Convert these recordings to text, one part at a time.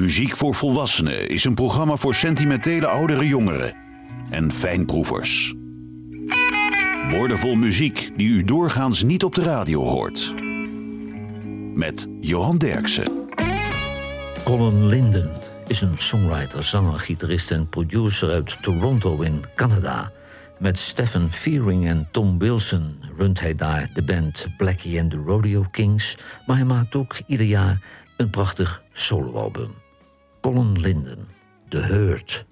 Muziek voor Volwassenen is een programma voor sentimentele oudere jongeren en fijnproevers. Woordenvol muziek die u doorgaans niet op de radio hoort. Met Johan Derksen. Colin Linden is een songwriter, zanger, gitarist en producer uit Toronto in Canada. Met Stephen Fearing en Tom Wilson runt hij daar de band Blackie and the Rodeo Kings, maar hij maakt ook ieder jaar een prachtig soloalbum. Colin Linden, The Hurt.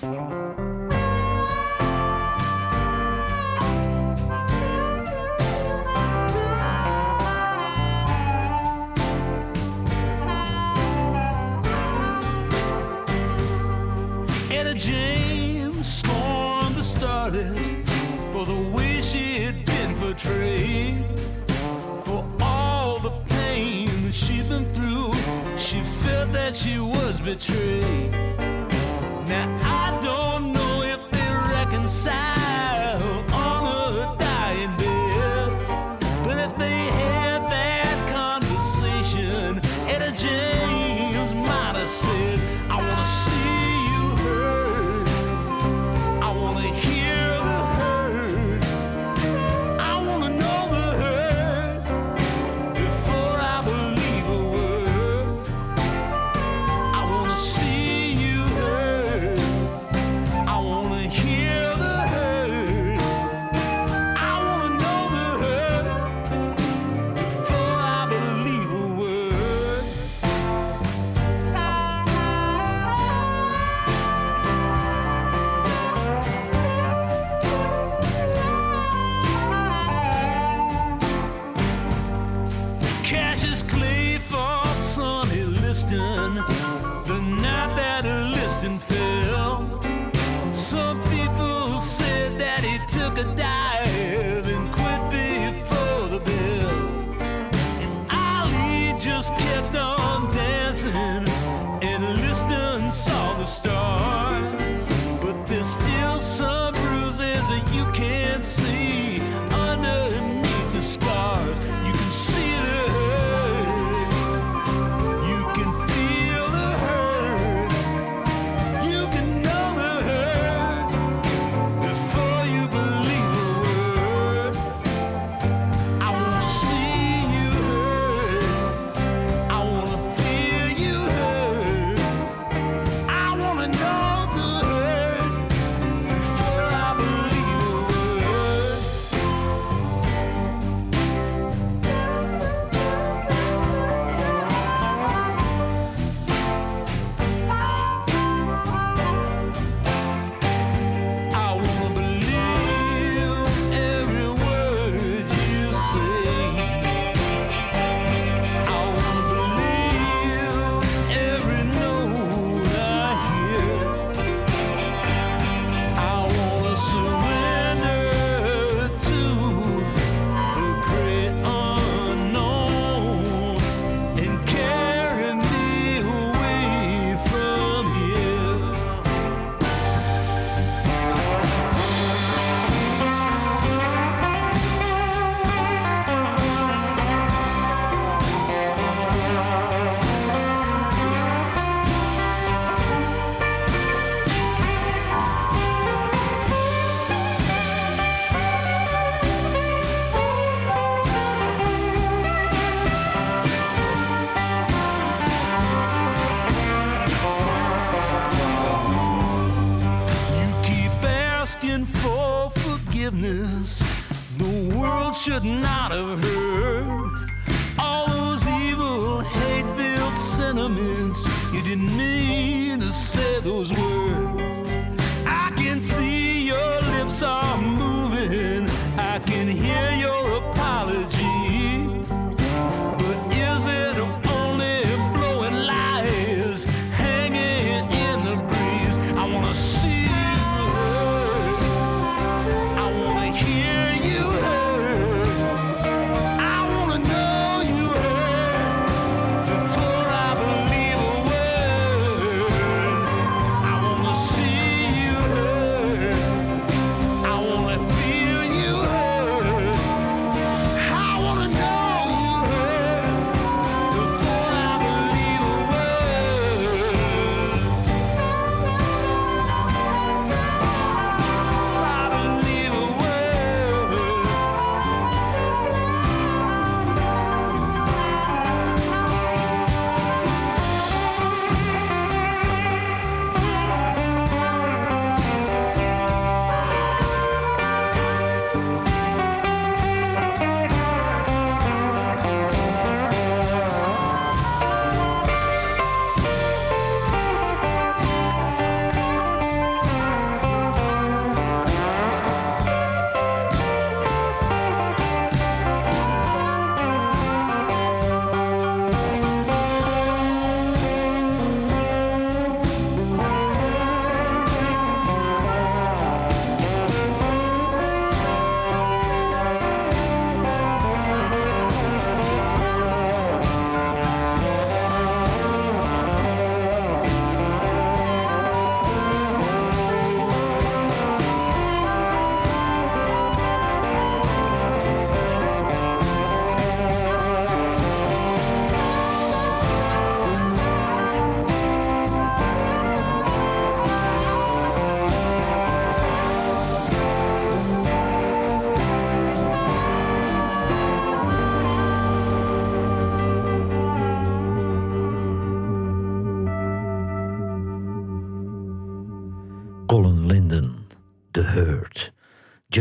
James scorned the starlet for the way she had been portrayed. She felt that she was betrayed. Now I don't know if they reconciled.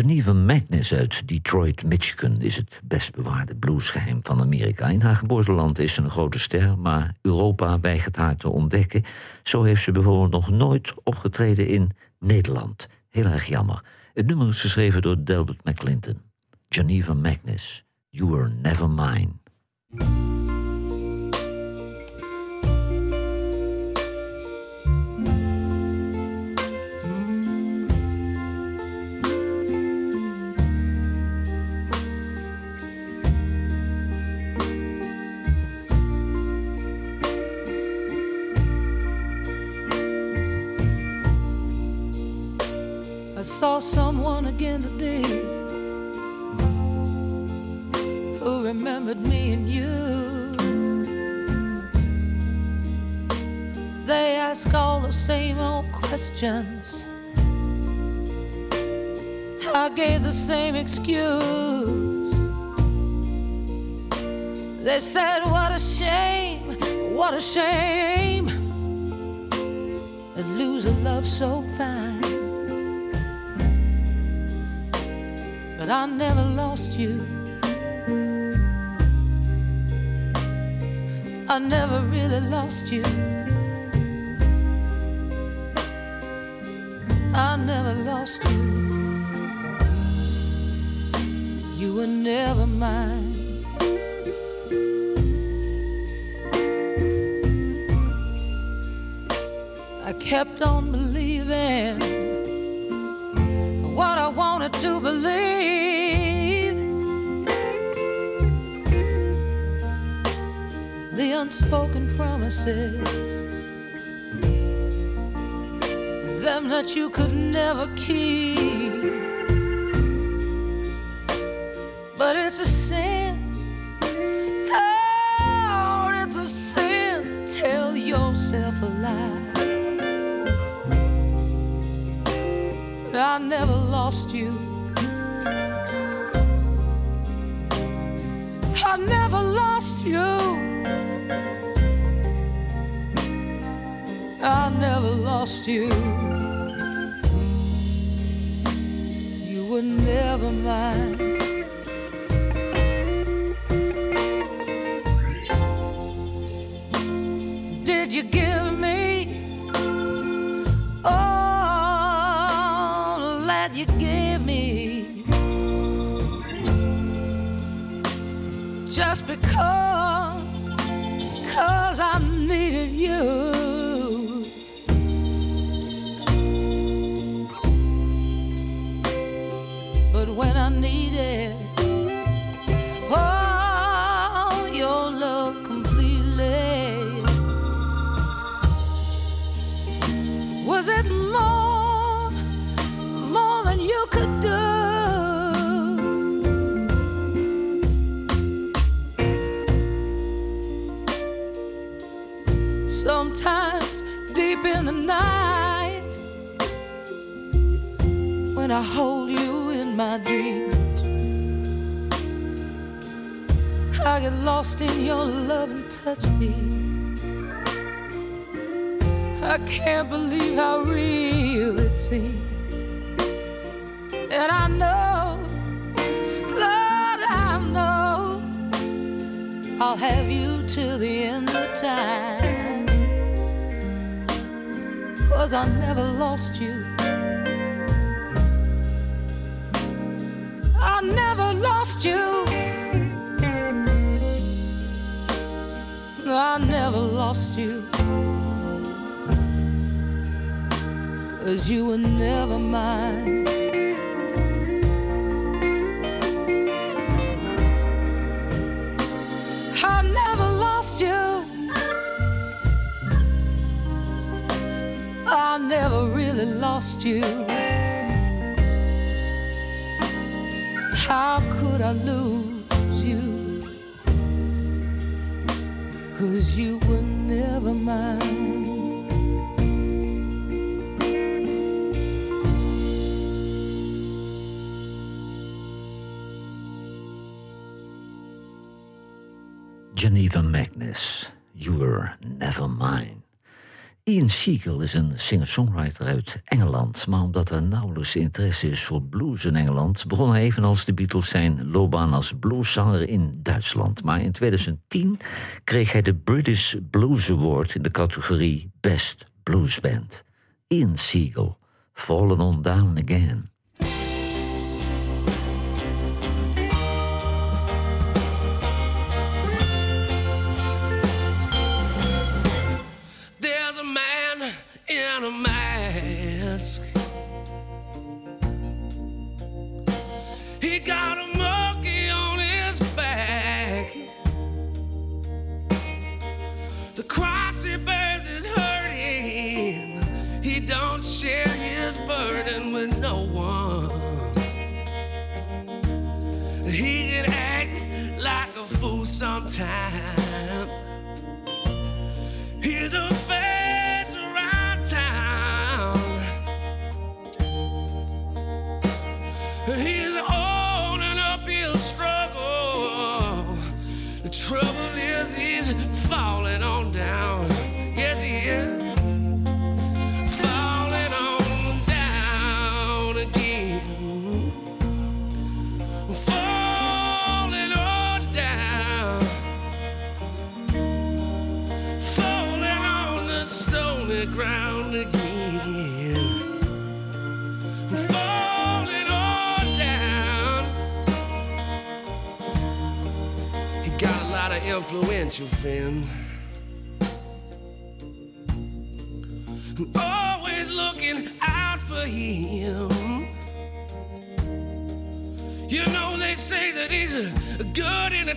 Geneva Magnus uit Detroit, Michigan is het best bewaarde bluesgeheim van Amerika. In haar geboorteland is ze een grote ster, maar Europa weigert haar te ontdekken. Zo heeft ze bijvoorbeeld nog nooit opgetreden in Nederland. Heel erg jammer. Het nummer is geschreven door Delbert McClinton. Geneva Magnus, You Were Never Mine. Saw someone again today who remembered me and you. They ask all the same old questions. I gave the same excuse. They said, What a shame, what a shame to lose a love so fine. But I never lost you. I never really lost you. I never lost you. You were never mine. I kept on believing what I wanted to believe. Unspoken promises, them that you could never keep. But it's a sin. Oh, it's a sin. Tell yourself a lie. I never lost you. I never lost you. I never lost you. You were never mine. Did you give me all that you gave me? Just because, cause I needed you. When I hold you in my dreams, I get lost in your love and touch me. I can't believe how real it seems. And I know, Lord, I know I'll have you till the end of time. Cause I never lost you. Lost you. I never lost you. Cause you were never mine. I never lost you. I never really lost you. How could I lose you? Cause you were never mine. Geneva Magnus, You Were Never Mine. Ian Siegel is een singer-songwriter uit Engeland. Maar omdat er nauwelijks interesse is voor blues in Engeland, begon hij evenals de Beatles zijn loopbaan als blueszanger in Duitsland. Maar in 2010 kreeg hij de British Blues Award in de categorie Best Blues Band. Ian Siegel, Fallen On Down Again.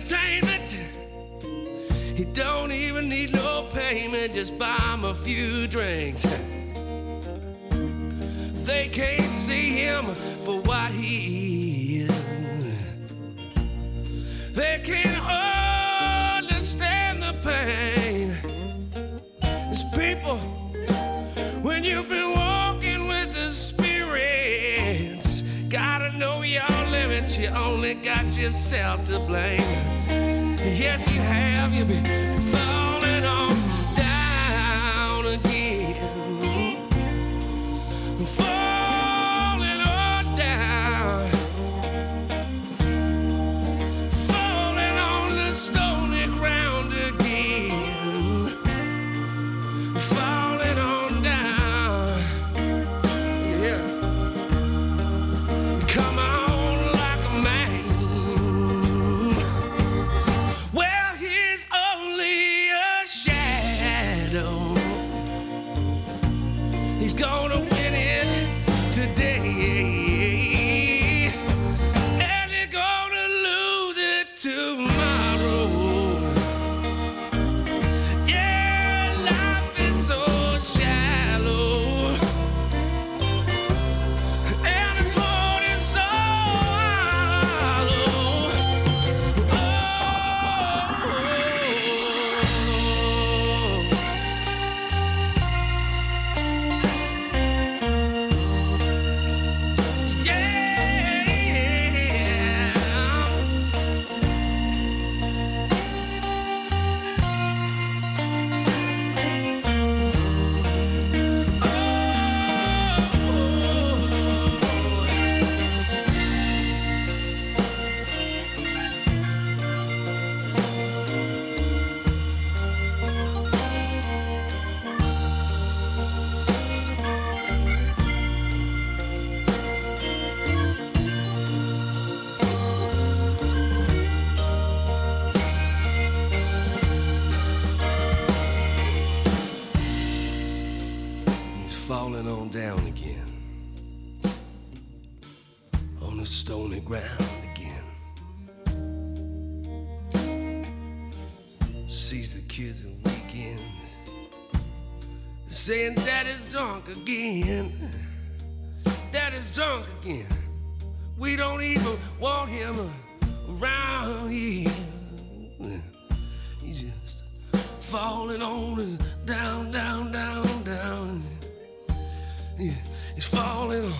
entertainment. He don't even need no payment, just buy him a few drinks. yourself to blame. Yes, you have. You've been again. We don't even want him around here. He's just falling on us, down, down, down, down. Yeah, he's falling on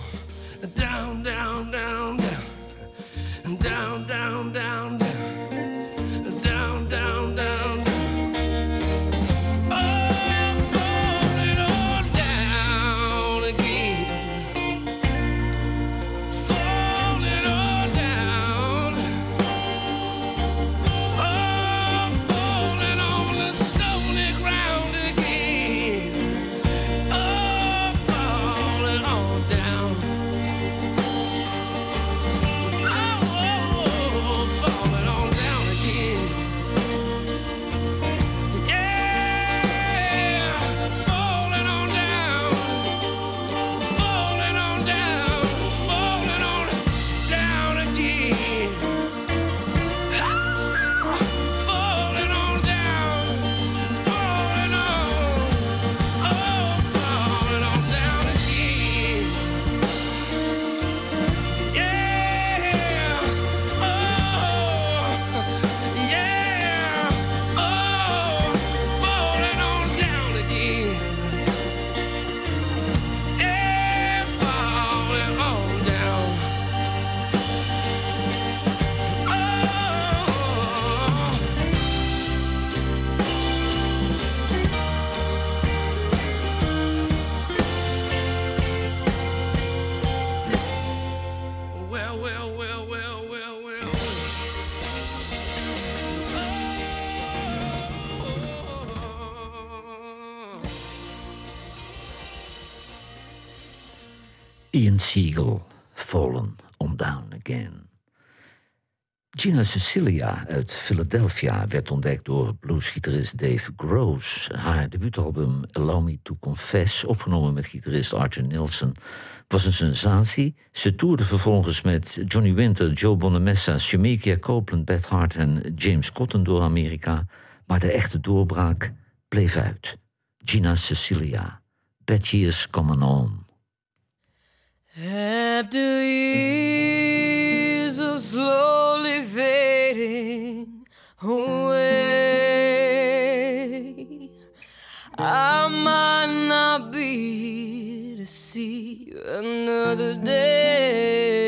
down, down, down, down, down, down, down. down. Ian Siegel, Fallen on Down Again. Gina Cecilia uit Philadelphia werd ontdekt door bluesgitarist Dave Gross. Haar debuutalbum Allow Me to Confess, opgenomen met gitarist Archer Nilsson, was een sensatie. Ze toerde vervolgens met Johnny Winter, Joe Bonamessa, Shemekia Copeland, Beth Hart en James Cotton door Amerika. Maar de echte doorbraak bleef uit. Gina Cecilia, Bad Years Coming On. After years of slowly fading away, I might not be here to see another day.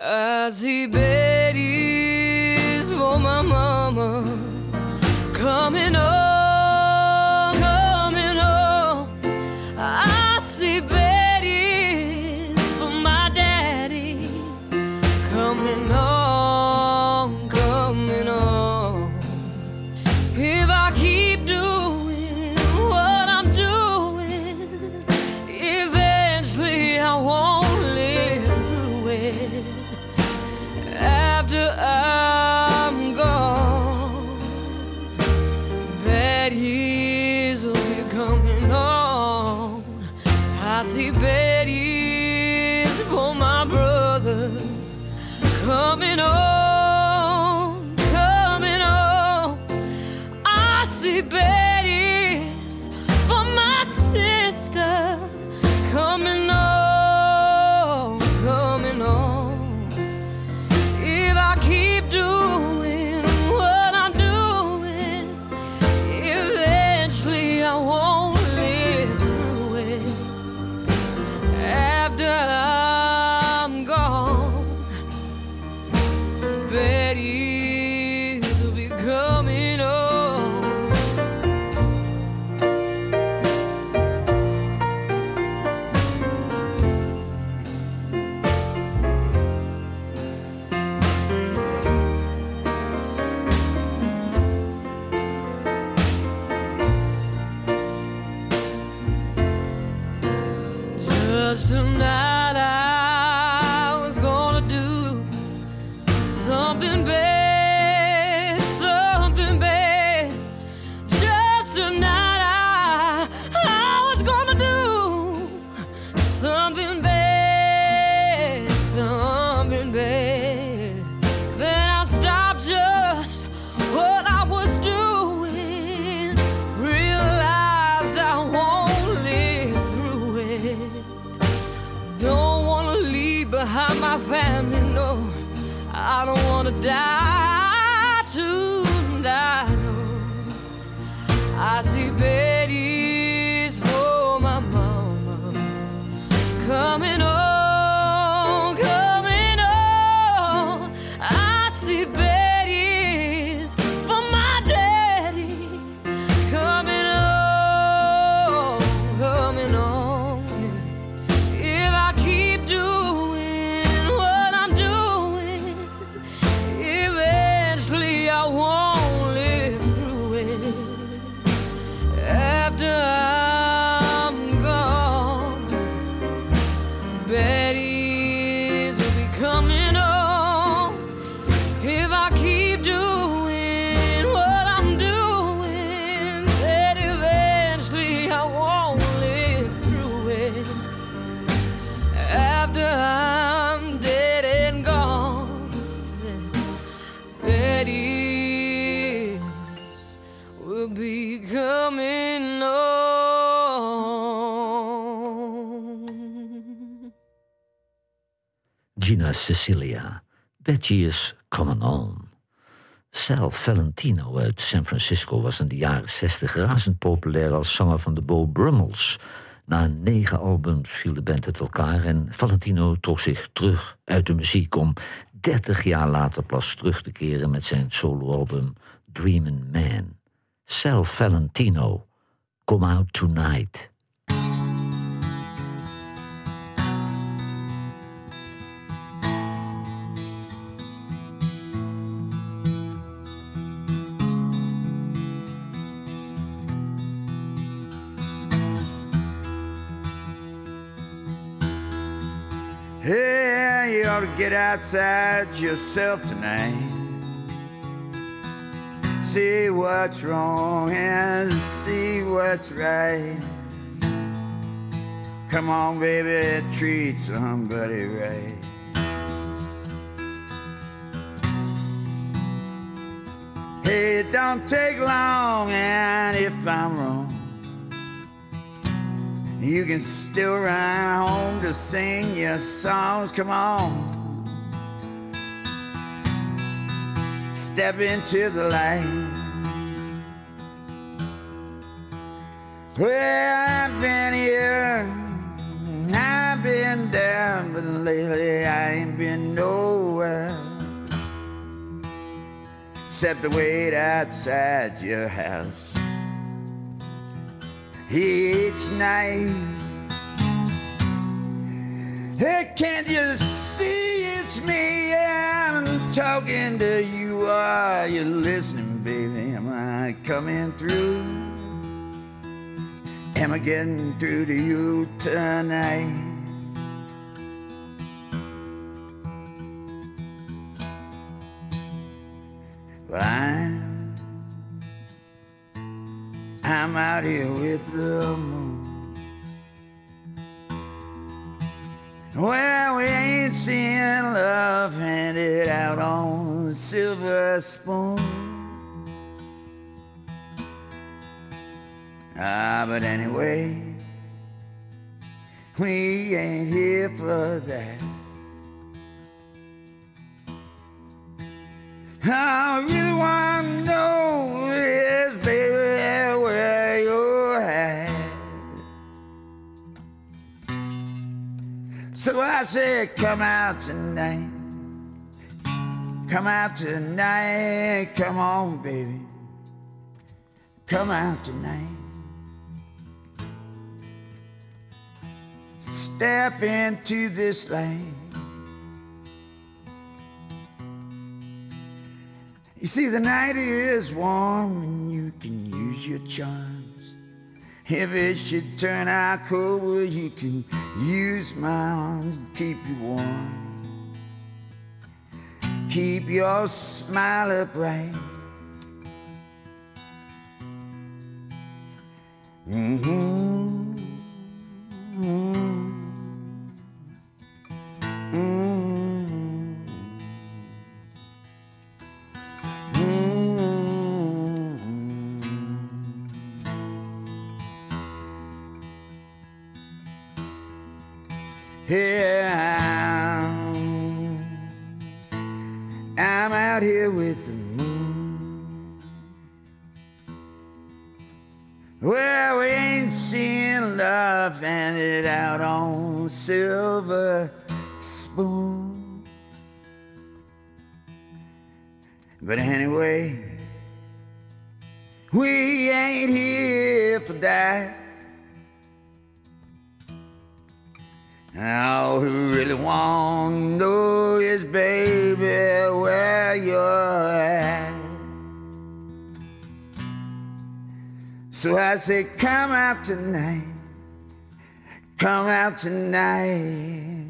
I see Betty's for my mama coming up. Cecilia, Bad Years Coming On. Sal Valentino uit San Francisco was in de jaren 60 razend populair als zanger van de Bo Brummels. Na negen albums viel de band uit elkaar en Valentino trok zich terug uit de muziek om 30 jaar later pas terug te keren met zijn soloalbum Dreamin' Man. Sal Valentino, Come Out Tonight. Get outside yourself tonight. See what's wrong and see what's right. Come on, baby, treat somebody right. Hey, it don't take long, and if I'm wrong, you can still run home to sing your songs. Come on, step into the light. Well, I've been here, I've been there, but lately I ain't been nowhere except to wait outside your house each night. Hey, can't you see it's me? I'm talking to you. Are you listening, baby? Am I coming through? Am I getting through to you tonight? Well, I'm, I'm out here with the moon. Well, we ain't seeing love handed out on a silver spoon. Ah, but anyway, we ain't here for that. I really want to know is, baby, So I said, come out tonight. Come out tonight. Come on, baby. Come out tonight. Step into this lane. You see, the night is warm and you can use your charms. If it should turn out cold, well, you can use my arms and keep you warm. Keep your smile upright. Mm-hmm. Mm-hmm. Mm-hmm. Out tonight.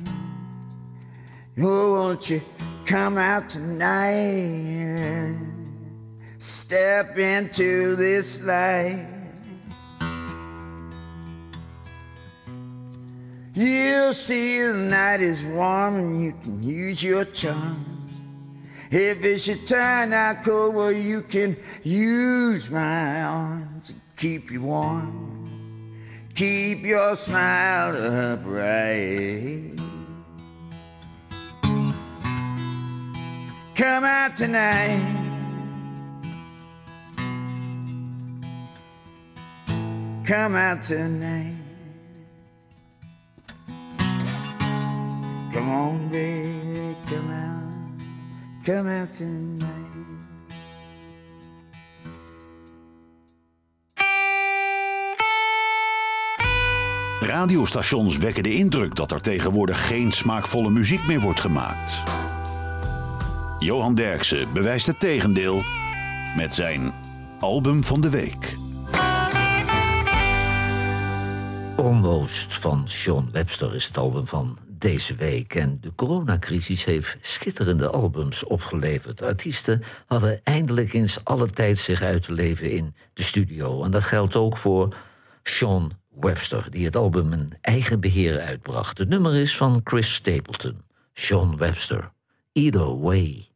Oh, won't you come out tonight? Step into this light. You'll see the night is warm and you can use your charms. If it should turn out cold, well, you can use my arms and keep you warm. Keep your smile upright. Come out tonight. Come out tonight. Come on, baby, come out. Come out tonight. Radiostations wekken de indruk dat er tegenwoordig geen smaakvolle muziek meer wordt gemaakt. Johan Derksen bewijst het tegendeel met zijn album van de week. Almost van Sean Webster is het album van deze week. En de coronacrisis heeft schitterende albums opgeleverd. Artiesten hadden eindelijk eens alle tijd zich uit te leven in de studio. En dat geldt ook voor Sean Webster, die het album in eigen beheer uitbracht. Het nummer is van Chris Stapleton. Sean Webster. Either way.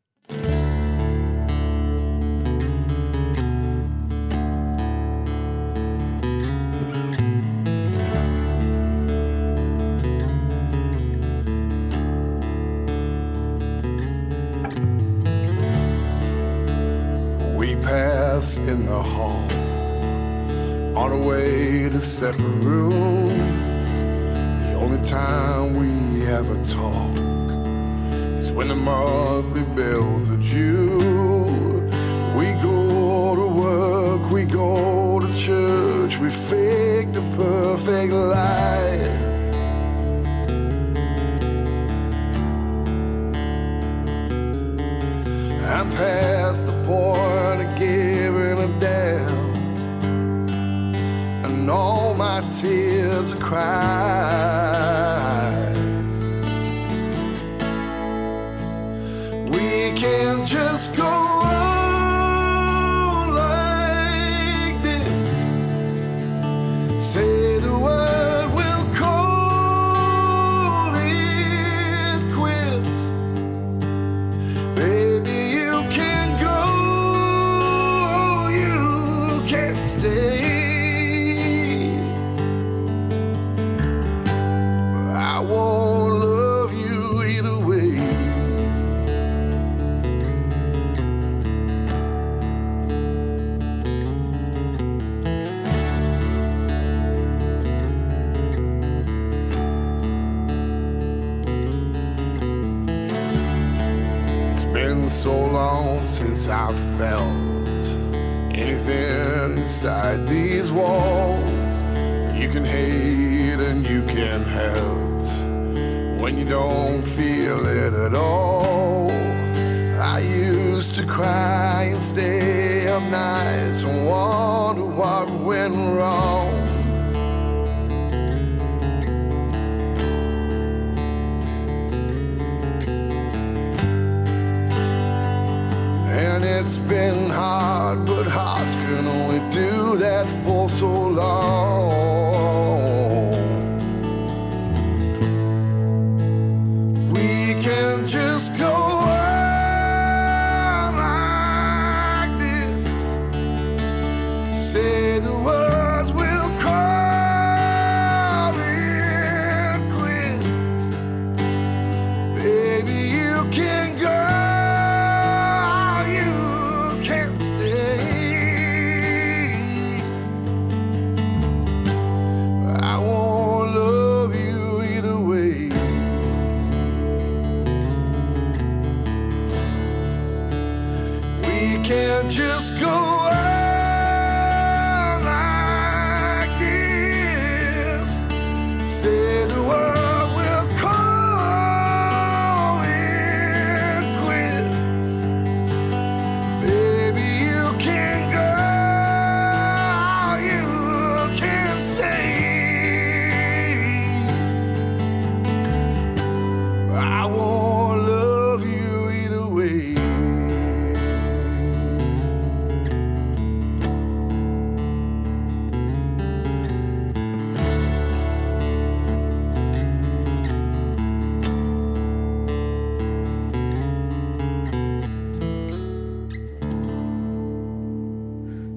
We pass in the hall on our way to separate rooms. The only time we ever talk is when the monthly bills are due. We go to work, we go to church, we fake the perfect life. I'm past the point tears are crying. We can't just go felt anything inside these walls. You can hate and you can hurt when you don't feel it at all. I used to cry and stay up nights and wonder what went wrong. It's been hard, but hearts can only do that for so long.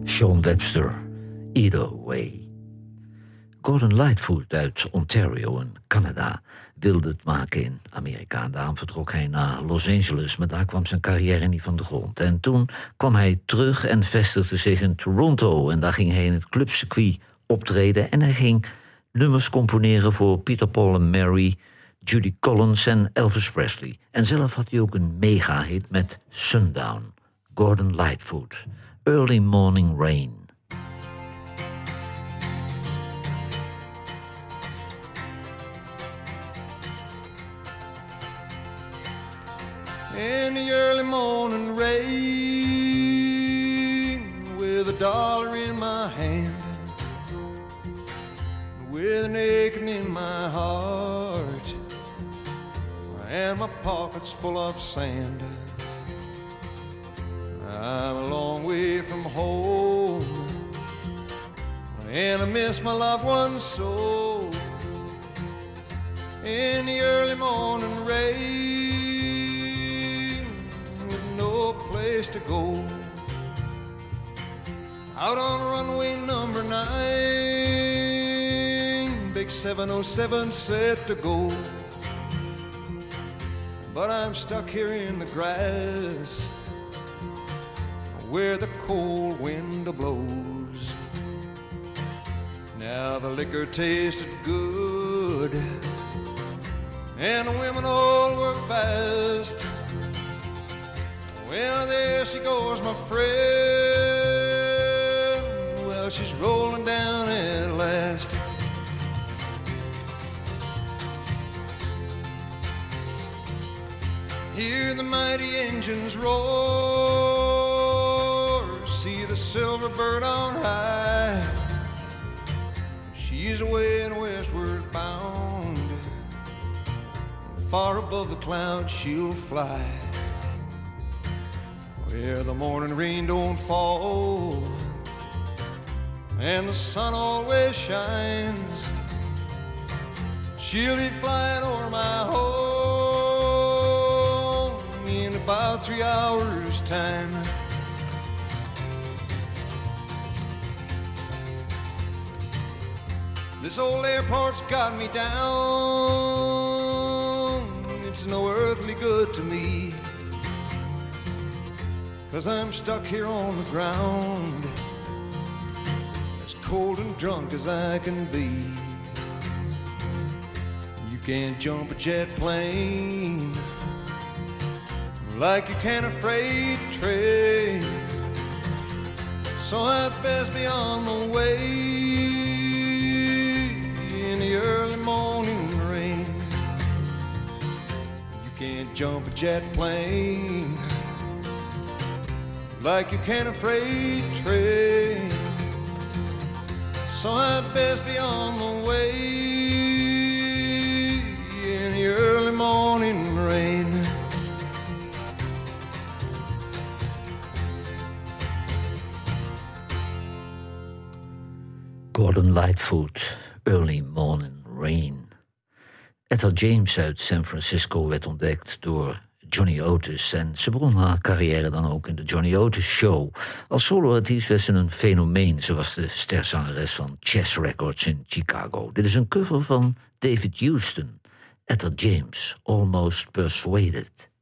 Sean Webster, Either Way. Gordon Lightfoot uit Ontario in Canada wilde het maken in Amerika. Daarom vertrok hij naar Los Angeles, maar daar kwam zijn carrière niet van de grond. En toen kwam hij terug en vestigde zich in Toronto. En daar ging hij in het clubcircuit optreden. En hij ging nummers componeren voor Peter Paul en Mary, Judy Collins en Elvis Presley. En zelf had hij ook een mega-hit met Sundown, Gordon Lightfoot, Early Morning Rain. in the early morning rain with a dollar in my hand with an aching in my heart and my pockets full of sand. I'm a long way from home, and I miss my loved ones so. In the early morning rain, with no place to go. Out on runway number nine, big 707 set to go. But I'm stuck here in the grass where the cold wind blows. Now the liquor tasted good, and the women all were fast. Well, there she goes, my friend. Well, she's rolling down at last. Hear the mighty engines roar, silver bird on high. She's away and westward bound, far above the clouds she'll fly. Where the morning rain don't fall, and the sun always shines. She'll be flying over my home in about three hours' time. This old airport's got me down. It's no earthly good to me. Cause I'm stuck here on the ground, as cold and drunk as I can be. You can't jump a jet plane like you can a freight train. So I'd best be on the way morning rain. You can't jump a jet plane like you can a freight train. So I'd best be on the way in the early morning rain. Gordon Lightfoot, Early Morning Rain. James uit San Francisco werd ontdekt door Johnny Otis. En ze begon haar carrière dan ook in de Johnny Otis Show. Als soloartiest werd ze een fenomeen. Ze was de sterzangeres van Chess Records in Chicago. Dit is een cover van David Houston. Etta James, Almost Persuaded.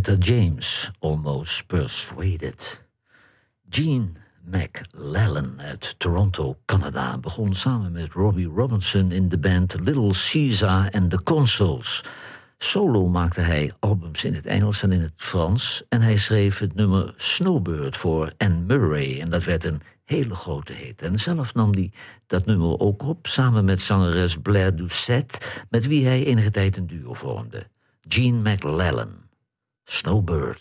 Etta James, Almost Persuaded. Gene McLellan uit Toronto, Canada, begon samen met Robbie Robinson in de band Little Caesar and the Consuls. Solo maakte hij albums in het Engels en in het Frans en hij schreef het nummer Snowbird voor Anne Murray en dat werd een hele grote hit. En zelf nam hij dat nummer ook op samen met zangeres Blair Doucette, met wie hij enige tijd een duo vormde. Gene McLellan, Snowbird.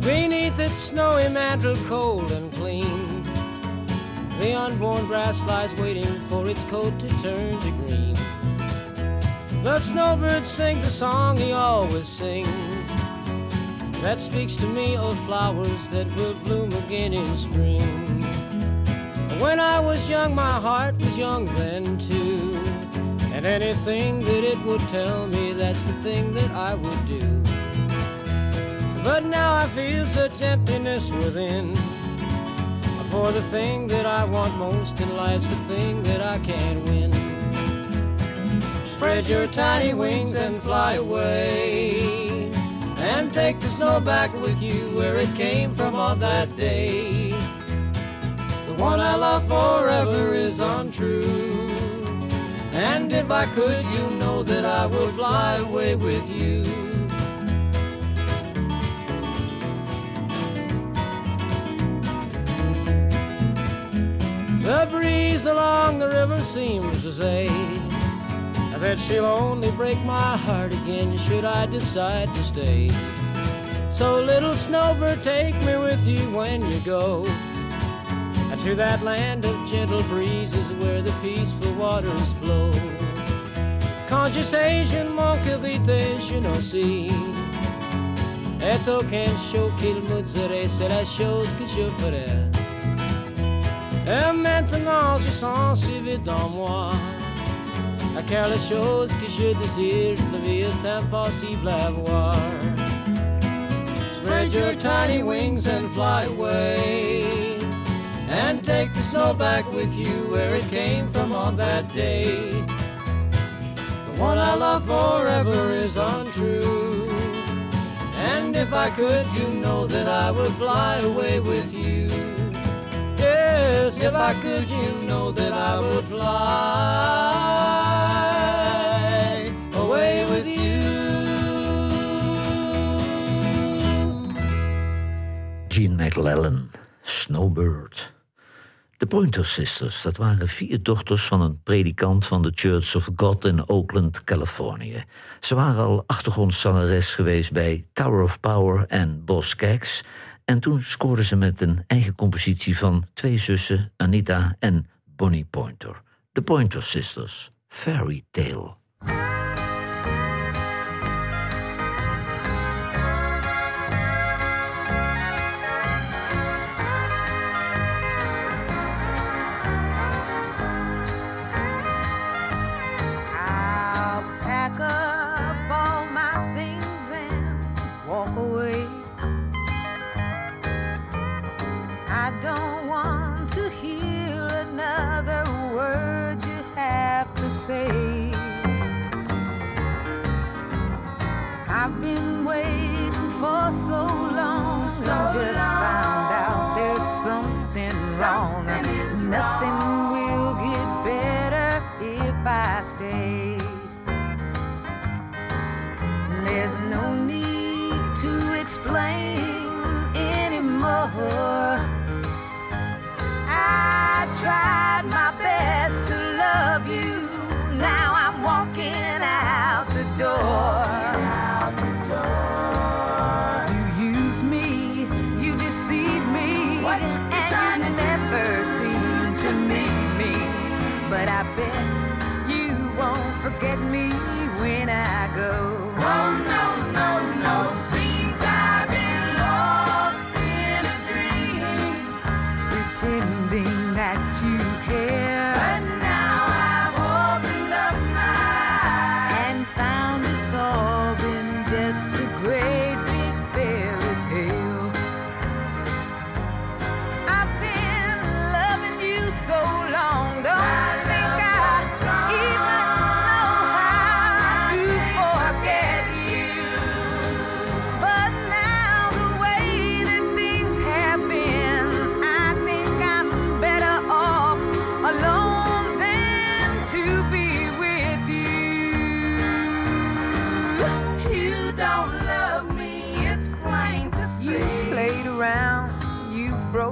Beneath its snowy mantle, cold and clean, the unborn grass lies waiting for its coat to turn to green. The snowbird sings a song he always sings that speaks to me of flowers that will bloom again in spring. When I was young, my heart was young then too. And anything that it would tell me, that's the thing that I would do. But now I feel such emptiness within. For the thing that I want most in life's the thing that I can't win. Spread your tiny wings and fly away. And take the snow back with you where it came from on that day. One I love forever is untrue. And if I could, you know that I would fly away with you. The breeze along the river seems to say that she'll only break my heart again should I decide to stay. So, little snowbird, take me with you when you go to that land of gentle breezes where the peaceful waters flow. Quand je sais, je ne manque vite, je. Et aucun show qu'il dirait, c'est la chose que je ferais. Et maintenant, je sens si vite dans moi. Car les choses que je désire, la vie est impossible à voir. Spread your tiny wings and fly away and take the snow back with you where it came from on that day. The one I love forever is untrue. And if I could, you know that I would fly away with you. Yes, if I could, you know that I would fly away with you. Gene MacLellan, Snowbird. De Pointer Sisters, dat waren vier dochters van een predikant van de Church of God in Oakland, Californië. Ze waren al achtergrondzangeres geweest bij Tower of Power en Boss Cags. En toen scoorden ze met een eigen compositie van twee zussen, Anita en Bonnie Pointer. De Pointer Sisters, Fairy Tale.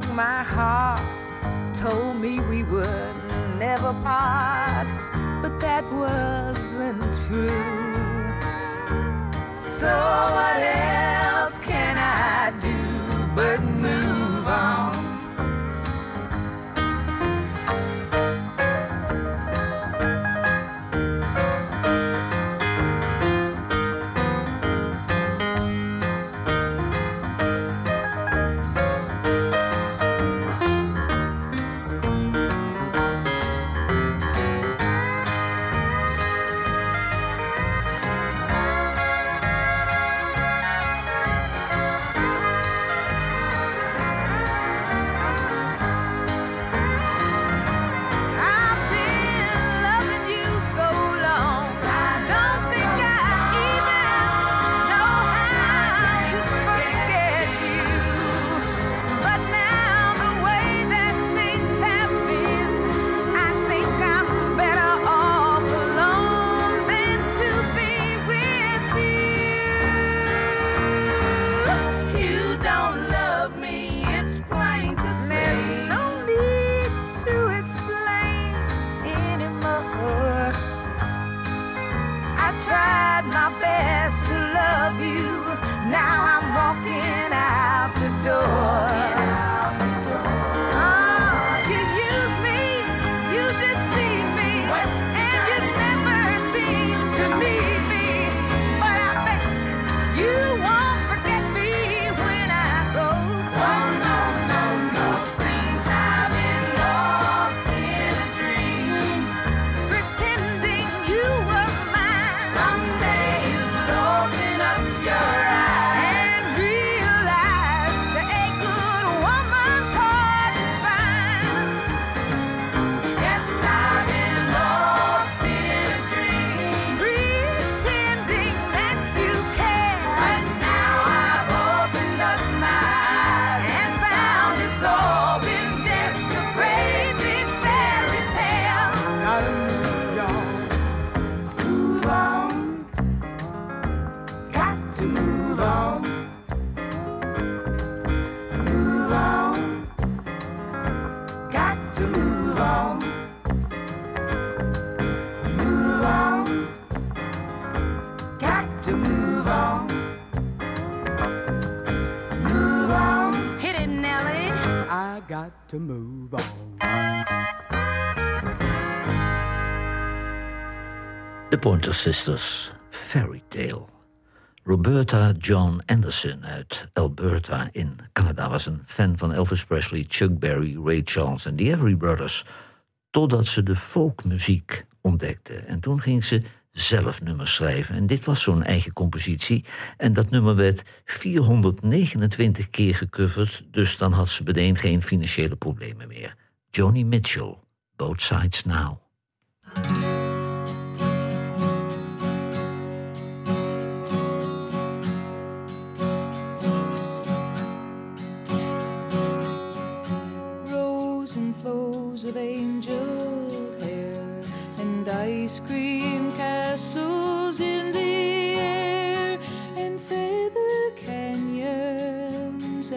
broke my heart, told me we would never part, but that wasn't true. So what else can I do but move? got to move on. The Pointer Sisters, Fairy Tale. Roberta John Anderson uit Alberta in Canada was een fan van Elvis Presley, Chuck Berry, Ray Charles en de Every Brothers. Totdat ze de folkmuziek ontdekte. En toen ging ze zelf nummers schrijven. En dit was zo'n eigen compositie. En dat nummer werd 429 keer gecoverd, dus dan had ze meteen geen financiële problemen meer. Johnny Mitchell, Both Sides Now.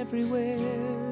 everywhere.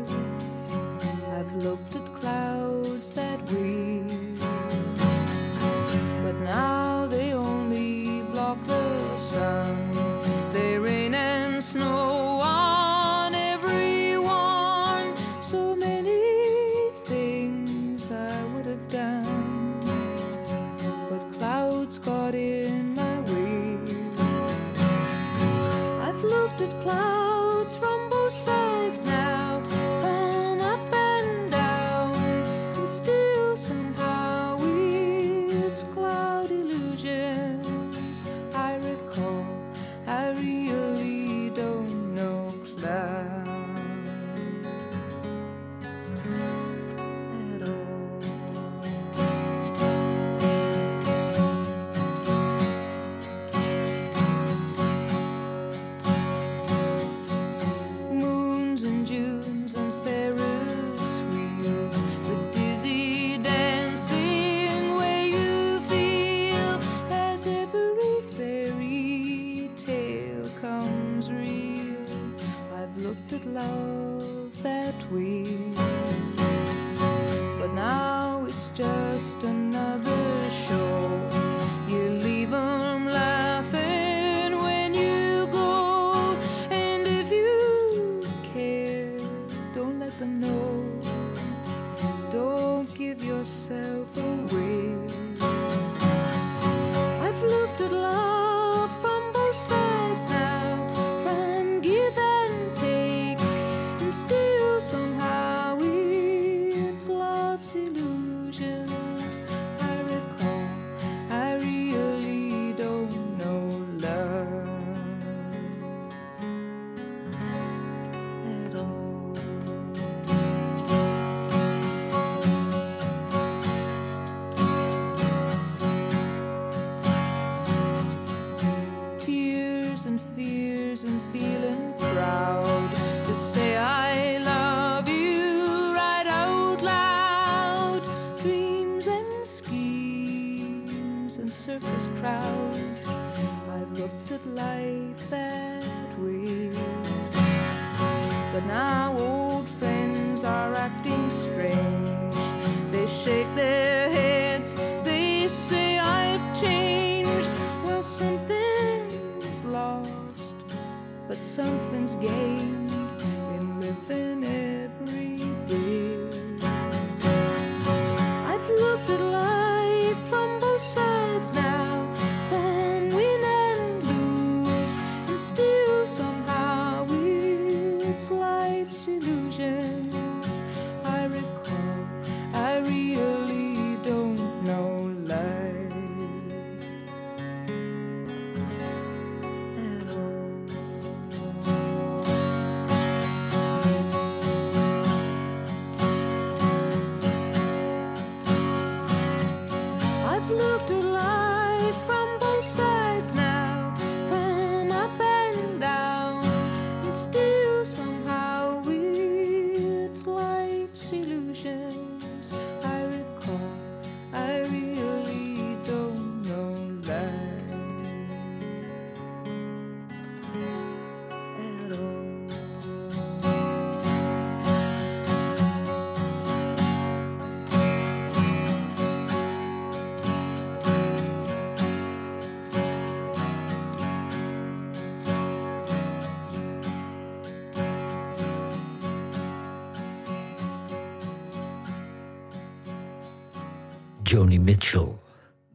Joni Mitchell,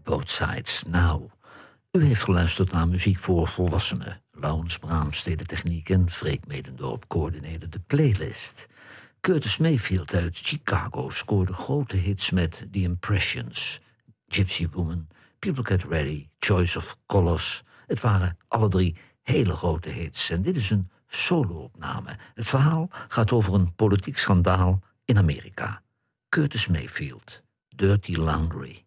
Both Sides Now. U heeft geluisterd naar muziek voor volwassenen. Laurens Braams deed de techniek en Freek Medendorp coördineerde de playlist. Curtis Mayfield uit Chicago scoorde grote hits met The Impressions, Gypsy Woman, People Get Ready, Choice of Colors. Het waren alle drie hele grote hits en dit is een solo-opname. Het verhaal gaat over een politiek schandaal in Amerika. Curtis Mayfield, Dirty Laundry.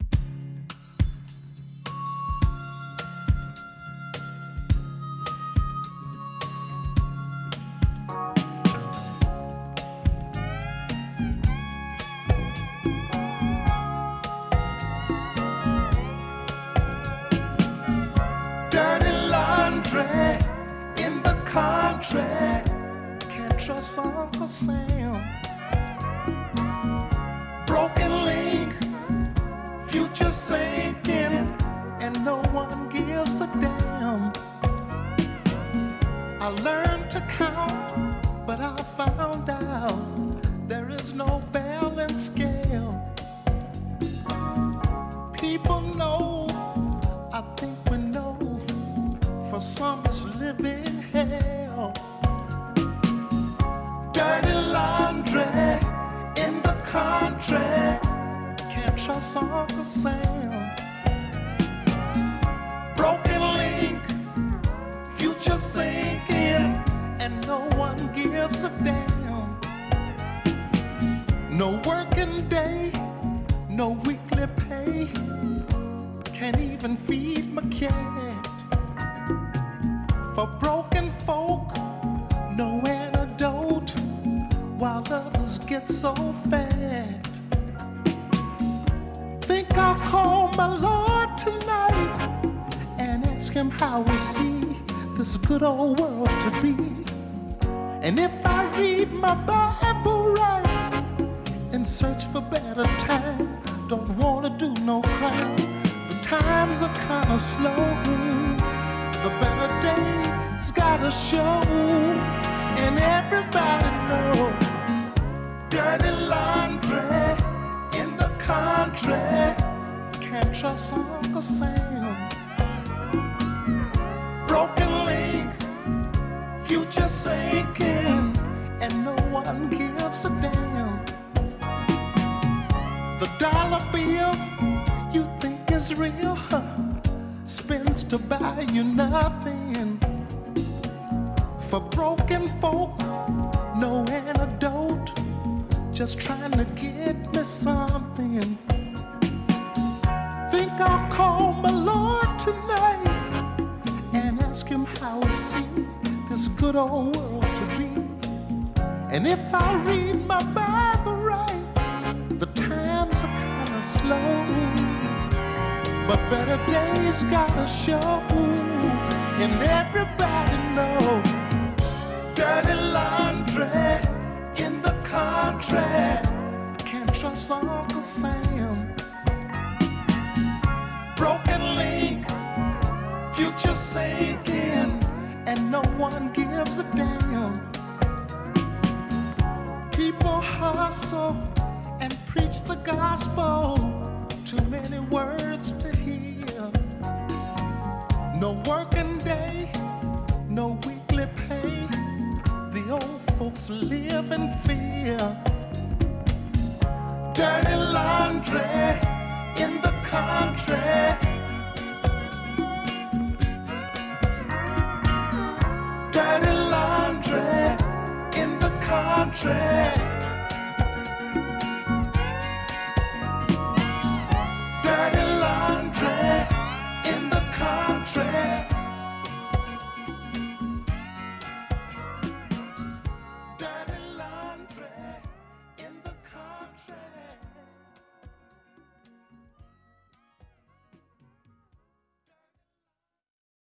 Dirty laundry in the country. Can't trust Uncle Sam. Future sinking, and no one gives a damn. I learned to count, but I found out there is no balance scale. People know, I think we know, for some it's living hell. Dirty laundry in the country, can't trust Uncle Sam. Broken link, future sinking, and no one gives a damn. No working day, no weekly pay, can't even feed my cat. For broken folk, no antidote, while others get so fat. I'll call my Lord tonight and ask him how we see this good old world to be. And if I read my Bible right and search for better time, don't wanna do no crime. The times are kinda slow. The better days gotta show, and everybody know. Dirty laundry in the country, can't trust Uncle Sam. Broken link, future sinking, and no one gives a damn. The dollar bill you think is real, huh? Spends to buy you nothing. For broken folk, no antidote, just trying to get me something. Think I'll call my Lord tonight and ask him how he see this good old world to be. And if I read my Bible right, the times are kinda slow. But better days gotta show, and everybody know. Dirty laundry in the country. Can't trust Uncle Sam. Future sinking, and no one gives a damn. People hustle and preach the gospel. Too many words to hear. No working day, no weekly pay. The old folks live in fear. Dirty laundry in the country. country.